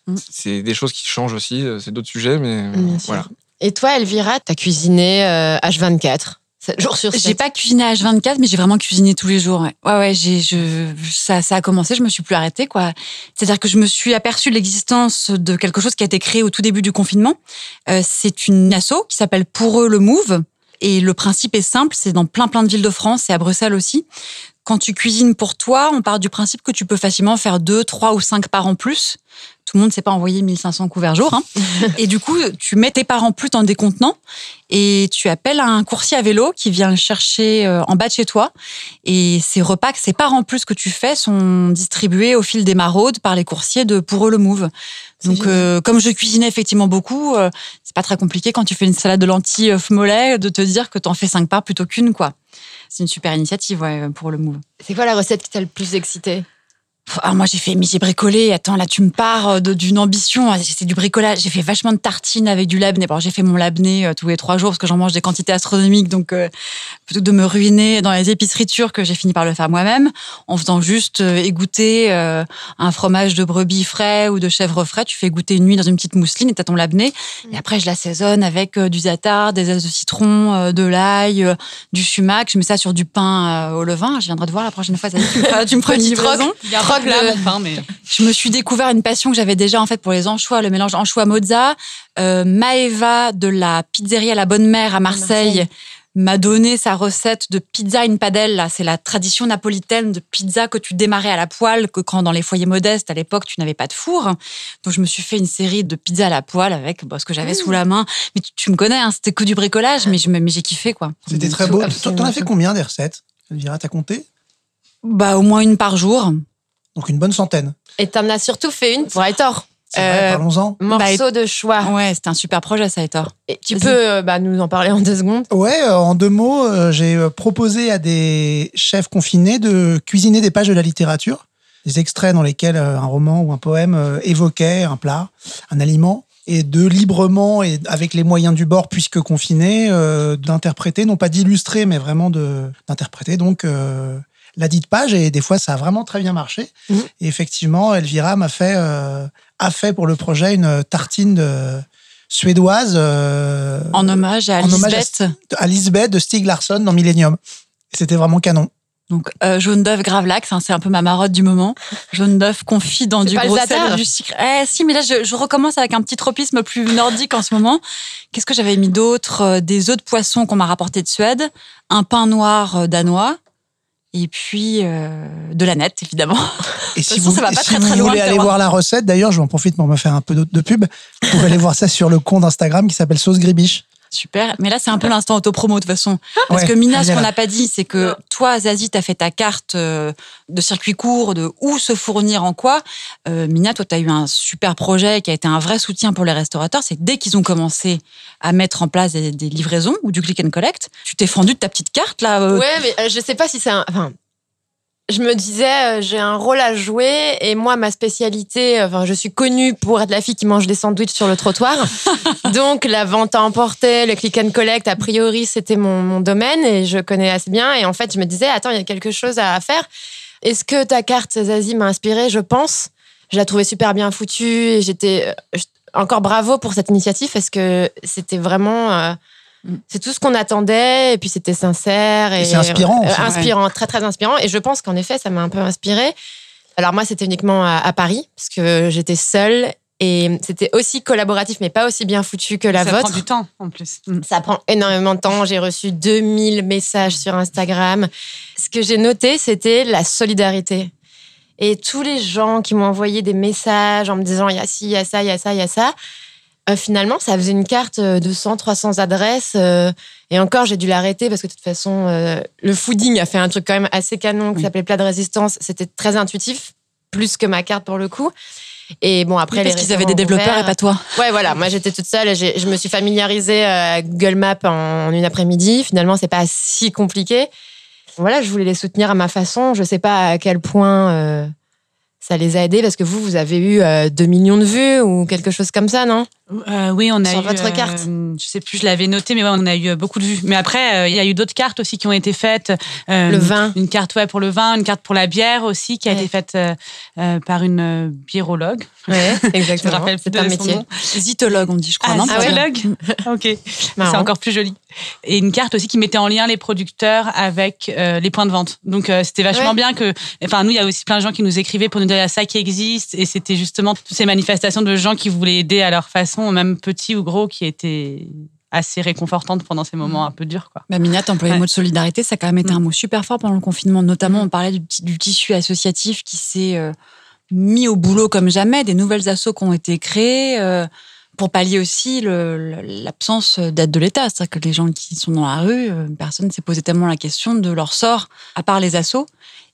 Mm. C'est des choses qui changent aussi, euh, c'est d'autres sujets, mais sûr. voilà. Et toi, Elvira, t'as cuisiné euh, H24, 7 jours sur 7. J'ai pas cuisiné à H24, mais j'ai vraiment cuisiné tous les jours. Ouais, ouais, ouais, j'ai, je, ça, ça a commencé, je me suis plus arrêtée, quoi. C'est-à-dire que je me suis aperçue de l'existence de quelque chose qui a été créé au tout début du confinement. Euh, c'est une asso qui s'appelle Pour eux le Move. Et le principe est simple, c'est dans plein plein de villes de France et à Bruxelles aussi. Quand tu cuisines pour toi, on part du principe que tu peux facilement faire deux, trois ou cinq parts en plus. Tout le monde ne sait pas envoyer 1500 couverts jour. Hein. et du coup, tu mets tes parts en plus dans des contenants et tu appelles un coursier à vélo qui vient le chercher euh, en bas de chez toi. Et ces repas, ces parts en plus que tu fais sont distribués au fil des maraudes par les coursiers de Pour eux le Move. Donc, euh, comme je cuisinais effectivement beaucoup, euh, c'est pas très compliqué quand tu fais une salade de lentilles mollet de te dire que t'en fais cinq parts plutôt qu'une, quoi. C'est une super initiative, ouais, pour le Move. C'est quoi la recette qui t'a le plus excité? Pff, ah, moi, j'ai fait, mais j'ai bricolé. Attends, là, tu me pars euh, d'une ambition. Ah, C'est du bricolage. J'ai fait vachement de tartines avec du labné. Bon, j'ai fait mon labné euh, tous les trois jours parce que j'en mange des quantités astronomiques. Donc, euh, plutôt que de me ruiner dans les épiceries turques, j'ai fini par le faire moi-même en faisant juste euh, égoutter euh, un fromage de brebis frais ou de chèvre frais. Tu fais goûter une nuit dans une petite mousseline et t'as ton labné. Et après, je l'assaisonne avec du zatar, des zestes de citron, euh, de l'ail, du sumac. Je mets ça sur du pain au levain. Je viendrai te voir la prochaine fois. ça Tu me feras, une Petit mais Je me suis découvert une passion que j'avais déjà en fait pour les anchois, le mélange anchois mozza. Euh, Maeva de la pizzeria La Bonne Mère à Marseille, Marseille. m'a donné sa recette de pizza in padella. C'est la tradition napolitaine de pizza que tu démarrais à la poêle, que quand dans les foyers modestes à l'époque tu n'avais pas de four. Donc je me suis fait une série de pizzas à la poêle avec bah, ce que j'avais sous la main. Mais tu, tu me connais, hein, c'était que du bricolage, mais je me- mais j'ai kiffé quoi. C'était très Tout, beau. T'en as fait combien des recettes Elvira, t'as compté? Bah au moins une par jour. Donc une bonne centaine. Et t'en as surtout fait une pour Aitor. C'est Euh, parlons-en. Morceau de choix. Ouais, c'était un super projet ça, Hector. Et tu peux euh, bah, nous en parler en deux secondes Ouais, euh, en deux mots, euh, j'ai proposé à des chefs confinés de cuisiner des pages de la littérature, des extraits dans lesquels euh, un roman ou un poème euh, évoquait un plat, un aliment, et de librement et avec les moyens du bord, puisque confinés, euh, d'interpréter, non pas d'illustrer, mais vraiment de d'interpréter donc euh, la dite page. Et des fois, ça a vraiment très bien marché. Mhm. Et effectivement, Elvira m'a fait euh, a fait pour le projet une tartine de suédoise euh, En hommage à en hommage à- Lisbeth. à Lisbeth de Stieg Larsson dans Millennium. Et C'était vraiment canon. Donc, euh, jaune d'œuf Gravelax, hein, c'est un peu ma marotte du moment. Jaune d'œuf confit dans du pas gros sel du sucre. Eh, si, mais là, je, je recommence avec un petit tropisme plus nordique en ce moment. Qu'est-ce que j'avais mis d'autre? Euh, Des œufs de poisson qu'on m'a rapporté de Suède, un pain noir danois, et puis euh, de la nette, évidemment. Et si façon, vous, ça va et pas si très, vous très voulez le aller voir la recette, d'ailleurs, je m'en profite pour me faire un peu de, de pub. Vous pouvez aller voir ça sur le compte Instagram qui s'appelle Sauce Gribiche. Super. Mais là, c'est un peu l'instant autopromo de toute façon. Parce Ouais, que Mina, ce qu'on n'a pas dit, c'est que toi, Zazie, tu as fait ta carte euh, de circuit court, de où se fournir en quoi. Euh, Mina, toi, tu as eu un super projet qui a été un vrai soutien pour les restaurateurs. C'est dès qu'ils ont commencé à mettre en place des, des livraisons ou du click and collect, tu t'es fendu de ta petite carte là. euh, Ouais, mais euh, je sais pas si c'est un. Enfin, je me disais, euh, j'ai un rôle à jouer et moi, ma spécialité, euh, enfin, je suis connue pour être la fille qui mange des sandwichs sur le trottoir. Donc, la vente à emporter, le click and collect, a priori, c'était mon, mon domaine et je connais assez bien. Et en fait, je me disais, attends, il y a quelque chose à faire. Est-ce que ta carte, Zazie, m'a inspirée? Je pense. Je la trouvais super bien foutue et j'étais. euh, Encore bravo pour cette initiative parce que c'était vraiment. euh, c'est tout ce qu'on attendait et puis c'était sincère et, Et c'est inspirant euh, inspirant, très très inspirant. Et je pense qu'en effet, ça m'a un peu inspiré. Alors moi, c'était uniquement à, à Paris parce que j'étais seule et c'était aussi collaboratif, mais pas aussi bien foutu que la ça vôtre. prend du temps en plus. Mm. Ça prend énormément de temps. J'ai reçu 2000 messages sur Instagram. Ce que j'ai noté, c'était la solidarité. Et tous les gens qui m'ont envoyé des messages en me disant il y a ci, il y a ça, il y a ça, il y a ça. Euh, finalement, ça faisait une carte euh, de 100, 300 adresses. euh, et encore, j'ai dû l'arrêter parce que de toute façon, euh, le fooding a fait un truc quand même assez canon qui Oui. s'appelait plat de résistance. C'était très intuitif, plus que ma carte pour le coup. Et bon, après, oui, parce qu'ils avaient des développeurs ouvert. et pas toi. Ouais, voilà. Moi, j'étais toute seule. et Je me suis familiarisée à Google Maps en, en une après-midi. Finalement, c'est pas si compliqué. Voilà, je voulais les soutenir à ma façon. Je sais pas à quel point ça les a aidés parce que vous, vous avez eu euh, 2 millions de vues ou quelque chose comme ça, non? Euh, oui, on a Sur eu, votre euh, carte. je sais plus, je l'avais noté, mais ouais, on a eu euh, beaucoup de vues. Mais après, euh, il y a eu d'autres cartes aussi qui ont été faites. Le vin. Une carte ouais, pour le vin, une carte pour la bière aussi, qui a Ouais. été faite par une biérologue. Ouais, exactement. C'est un métier. nom. Zytologue, on dit, je crois. Ah, non? ah biérologue Ok. C'est encore plus joli. Et une carte aussi qui mettait en lien les producteurs avec les points de vente. Donc c'était vachement Ouais. bien que. Enfin, nous, il y a aussi plein de gens qui nous écrivaient pour nous dire il y a ça qui existe. Et c'était justement toutes ces manifestations de gens qui voulaient aider à leur façon, même petits ou gros, qui étaient assez réconfortantes pendant ces moments un peu durs. Quoi. Bah, Mina, t'employais le Ouais. mot de solidarité, ça a quand même été Mm. un mot super fort pendant le confinement. Notamment, on parlait du, ti- du tissu associatif qui s'est euh, mis au boulot comme jamais, des nouvelles assos qui ont été créées euh, pour pallier aussi le- le- l'absence d'aide de l'État. C'est-à-dire que les gens qui sont dans la rue, euh, personne ne s'est posé tellement la question de leur sort, à part les assos.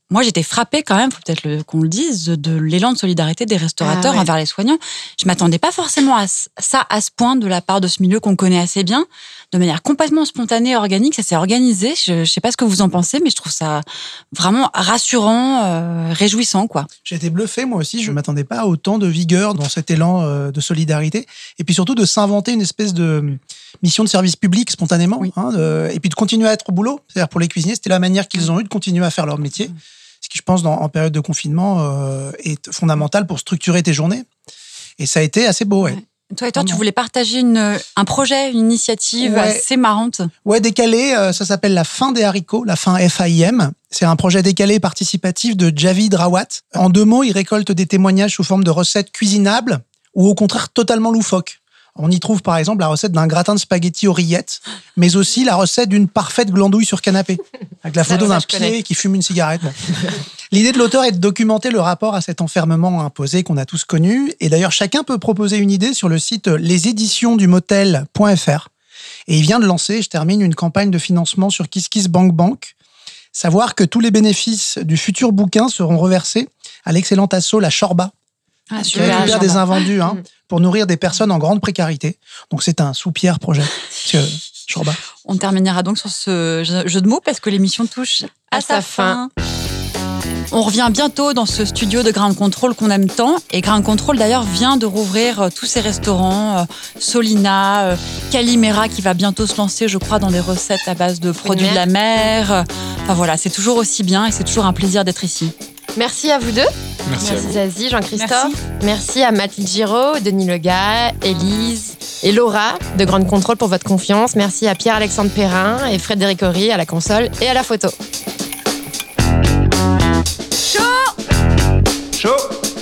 Moi, j'étais frappée quand même, faut peut-être qu'on le dise, de, l'élan de solidarité des restaurateurs Ah ouais. envers les soignants. Je m'attendais pas forcément à ça à ce point de la part de ce milieu qu'on connaît assez bien, de manière complètement spontanée, et organique. Ça s'est organisé. Je, je sais pas ce que vous en pensez, mais je trouve ça vraiment rassurant, euh, réjouissant, quoi. J'ai été bluffé, moi aussi. Je ne m'attendais pas à autant de vigueur dans cet élan euh, de solidarité. Et puis surtout de s'inventer une espèce de mission de service public spontanément. hein, de- et puis de continuer à être au boulot. C'est-à-dire pour les cuisiniers, c'était la manière qu'ils ont eu de continuer à faire leur métier. Ce qui, je pense, dans- en période de confinement, euh, est fondamental pour structurer tes journées. Et ça a été assez beau, ouais. Toi et toi, tu voulais partager une, un projet, une initiative Ouais. assez marrante. Ouais, décalé, euh, ça s'appelle la fin des haricots, la fin FAIM. C'est un projet décalé participatif de Javid Rawat. En deux mots, il récolte des témoignages sous forme de recettes cuisinables ou au contraire totalement loufoques. On y trouve par exemple la recette d'un gratin de spaghettis aux rillettes, mais aussi la recette d'une parfaite glandouille sur canapé, avec la photo d'un connais. pied qui fume une cigarette. L'idée de l'auteur est de documenter le rapport à cet enfermement imposé qu'on a tous connu. Et d'ailleurs, chacun peut proposer une idée sur le site leséditionsdumotel.fr. Et il vient de lancer, je termine, une campagne de financement sur KissKissBankBank. Savoir que tous les bénéfices du futur bouquin seront reversés à l'excellente asso La Chorba, Ah, qui récupère des invendus hein, pour nourrir des personnes en grande précarité. Donc c'est un sous-pierre projet. Monsieur Chorba. On terminera donc sur ce jeu de mots parce que l'émission touche à, À sa sa fin. On revient bientôt dans ce studio de Ground Control qu'on aime tant. Et Ground Control d'ailleurs vient de rouvrir euh, tous ses restaurants. euh, Solina, euh, Calimera qui va bientôt se lancer, je crois, dans des recettes à base de produits de la mer. Enfin voilà, c'est toujours aussi bien et c'est toujours un plaisir d'être ici. Merci à vous deux. Merci à vous. Zazie, Jean-Christophe. Merci. à Mathilde Giraud, Denis Lega, Élise et Laura de Grande Contrôle pour votre confiance. Merci à Pierre-Alexandre Perrin et Frédéric Horry à la console et à la photo. Chaud